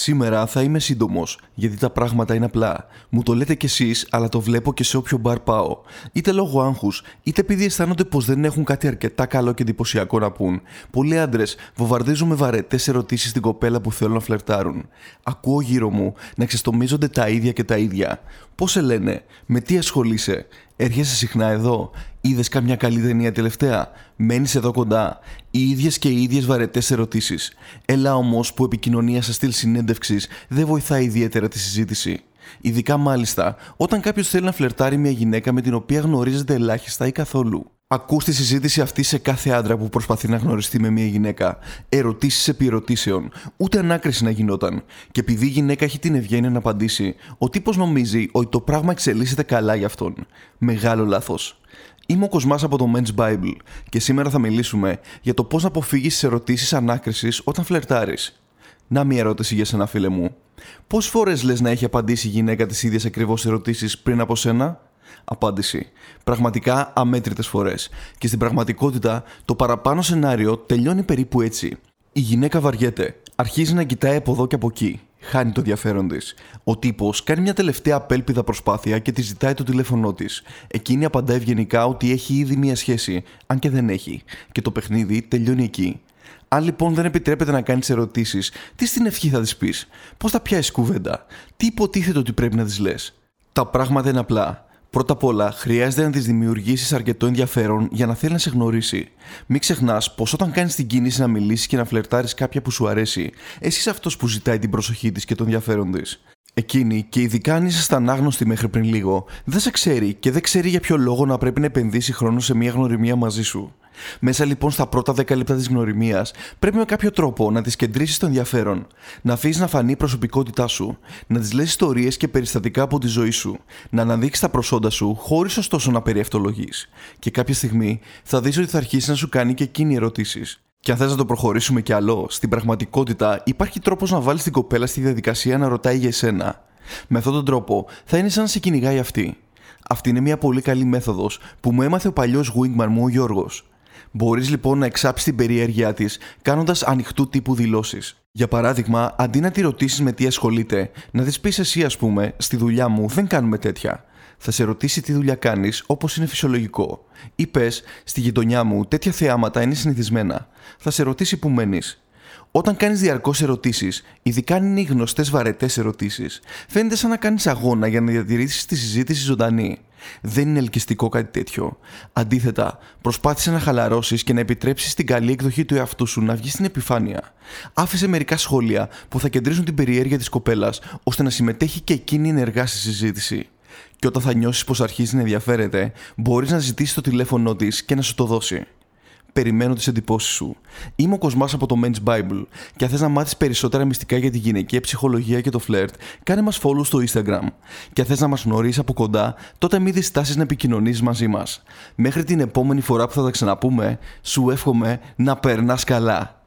Σήμερα θα είμαι σύντομος, γιατί τα πράγματα είναι απλά. Μου το λέτε κι εσείς, αλλά το βλέπω και σε όποιο μπαρ πάω. Είτε λόγω άγχους, είτε επειδή αισθάνονται πως δεν έχουν κάτι αρκετά καλό και εντυπωσιακό να πούν. Πολλοί άντρες βομβαρδίζουν με βαρετές ερωτήσεις στην κοπέλα που θέλουν να φλερτάρουν. Ακούω γύρω μου να ξεστομίζονται τα ίδια και τα ίδια. Πώς σε λένε, με τι ασχολείσαι, έρχεσαι συχνά εδώ, είδες καμιά καλή ταινία τελευταία, μένεις εδώ κοντά. Οι ίδιες και οι ίδιες βαρετές ερωτήσεις. Έλα όμως που επικοινωνία σε στυλ συνέντευξης δεν βοηθάει ιδιαίτερα τη συζήτηση. Ειδικά μάλιστα όταν κάποιος θέλει να φλερτάρει μια γυναίκα με την οποία γνωρίζεται ελάχιστα ή καθόλου. Ακούς τη συζήτηση αυτή σε κάθε άντρα που προσπαθεί να γνωριστεί με μια γυναίκα. Ερωτήσεις επί ερωτήσεων. Ούτε ανάκριση να γινόταν. Και επειδή η γυναίκα έχει την ευγένεια να απαντήσει, ο τύπος νομίζει ότι το πράγμα εξελίσσεται καλά για αυτόν. Μεγάλο λάθος. Είμαι ο Κοσμάς από το Men's Bible και σήμερα θα μιλήσουμε για το πώς να αποφύγεις τις ερωτήσεις ανάκρισης όταν φλερτάρεις. Να μια ερώτηση για σένα, φίλε μου. Πόσες φορές λες να έχει απαντήσει η γυναίκα τις ίδιες ακριβώς ερωτήσεις πριν από σένα, Απάντηση. Πραγματικά αμέτρητες φορές. Και στην πραγματικότητα το παραπάνω σενάριο τελειώνει περίπου έτσι. Η γυναίκα βαριέται. Αρχίζει να κοιτάει από εδώ και από εκεί. Χάνει το ενδιαφέρον της. Ο τύπος κάνει μια τελευταία απέλπιδα προσπάθεια και της ζητάει το τηλέφωνό της. Εκείνη απαντά ευγενικά ότι έχει ήδη μια σχέση, αν και δεν έχει. Και το παιχνίδι τελειώνει εκεί. Αν λοιπόν δεν επιτρέπεται να κάνεις ερωτήσεις, τι στην ευχή θα της πεις, πώς θα πιάσεις κουβέντα, τι υποτίθεται ότι πρέπει να της λες; Τα πράγματα είναι απλά. Πρώτα απ' όλα, χρειάζεται να της δημιουργήσεις αρκετό ενδιαφέρον για να θέλει να σε γνωρίσει. Μην ξεχνάς πως όταν κάνεις την κίνηση να μιλήσεις και να φλερτάρεις κάποια που σου αρέσει, εσύ είσαι αυτός που ζητάει την προσοχή της και τον ενδιαφέρον της. Εκείνη, και ειδικά αν είσαι ανάγνωστη μέχρι πριν λίγο, δεν σε ξέρει και δεν ξέρει για ποιο λόγο να πρέπει να επενδύσει χρόνο σε μια γνωριμία μαζί σου. Μέσα λοιπόν στα πρώτα 10 λεπτά της γνωριμίας, πρέπει με κάποιο τρόπο να τη κεντρήσει το ενδιαφέρον, να αφήσεις να φανεί η προσωπικότητά σου, να της λες ιστορίες και περιστατικά από τη ζωή σου, να αναδείξεις τα προσόντα σου, χωρίς ωστόσο να περιευτολογείς. Και κάποια στιγμή θα δεις ότι θα αρχίσει να σου κάνει και εκείνη ερωτήσεις. Και αν θες να το προχωρήσουμε κι άλλο, στην πραγματικότητα υπάρχει τρόπος να βάλεις την κοπέλα στη διαδικασία να ρωτάει για εσένα. Με αυτόν τον τρόπο θα είναι σαν να σε κυνηγάει αυτή. Αυτή είναι μια πολύ καλή μέθοδος που μου έμαθε ο παλιός wingman μου ο Γιώργος. Μπορείς λοιπόν να εξάψεις την περιέργειά της κάνοντας ανοιχτού τύπου δηλώσεις. Για παράδειγμα, αντί να τη ρωτήσεις με τι ασχολείται, να της πεις εσύ, ας πούμε, στη δουλειά μου δεν κάνουμε τέτοια. Θα σε ρωτήσει τι δουλειά κάνεις, όπως είναι φυσιολογικό. Ή πες, στη γειτονιά μου τέτοια θεάματα είναι συνηθισμένα. Θα σε ρωτήσει που μένεις. Όταν κάνεις διαρκώς ερωτήσεις, ειδικά αν είναι οι γνωστές βαρετές ερωτήσεις, φαίνεται σαν να κάνεις αγώνα για να διατηρήσεις τη συζήτηση ζωντανή. Δεν είναι ελκυστικό κάτι τέτοιο. Αντίθετα, προσπάθησε να χαλαρώσεις και να επιτρέψεις την καλή εκδοχή του εαυτού σου να βγει στην επιφάνεια. Άφησε μερικά σχόλια που θα κεντρήσουν την περιέργεια της κοπέλας ώστε να συμμετέχει και εκείνη ενεργά στη συζήτηση. Και όταν θα νιώσεις πως αρχίζει να ενδιαφέρεται, μπορείς να ζητήσεις το τηλέφωνό της και να σου το δώσει περιμένω τις εντυπώσεις σου. Είμαι ο Κοσμάς από το Men's Bible και αν θες να μάθεις περισσότερα μυστικά για τη γυναικεία ψυχολογία και το φλερτ, κάνε μας follow στο Instagram. Και αν θες να μας γνωρίσεις από κοντά, τότε μην διστάσεις να επικοινωνήσει μαζί μας. Μέχρι την επόμενη φορά που θα τα ξαναπούμε, σου εύχομαι να περνάς καλά.